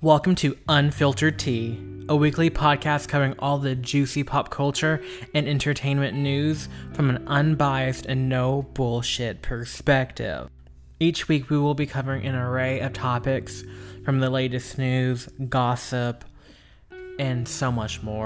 Welcome to Unfiltered Tea, a weekly podcast covering all the juicy pop culture and entertainment news from an unbiased and no bullshit perspective. Each week, we will be covering an array of topics from the latest news, gossip, and so much more.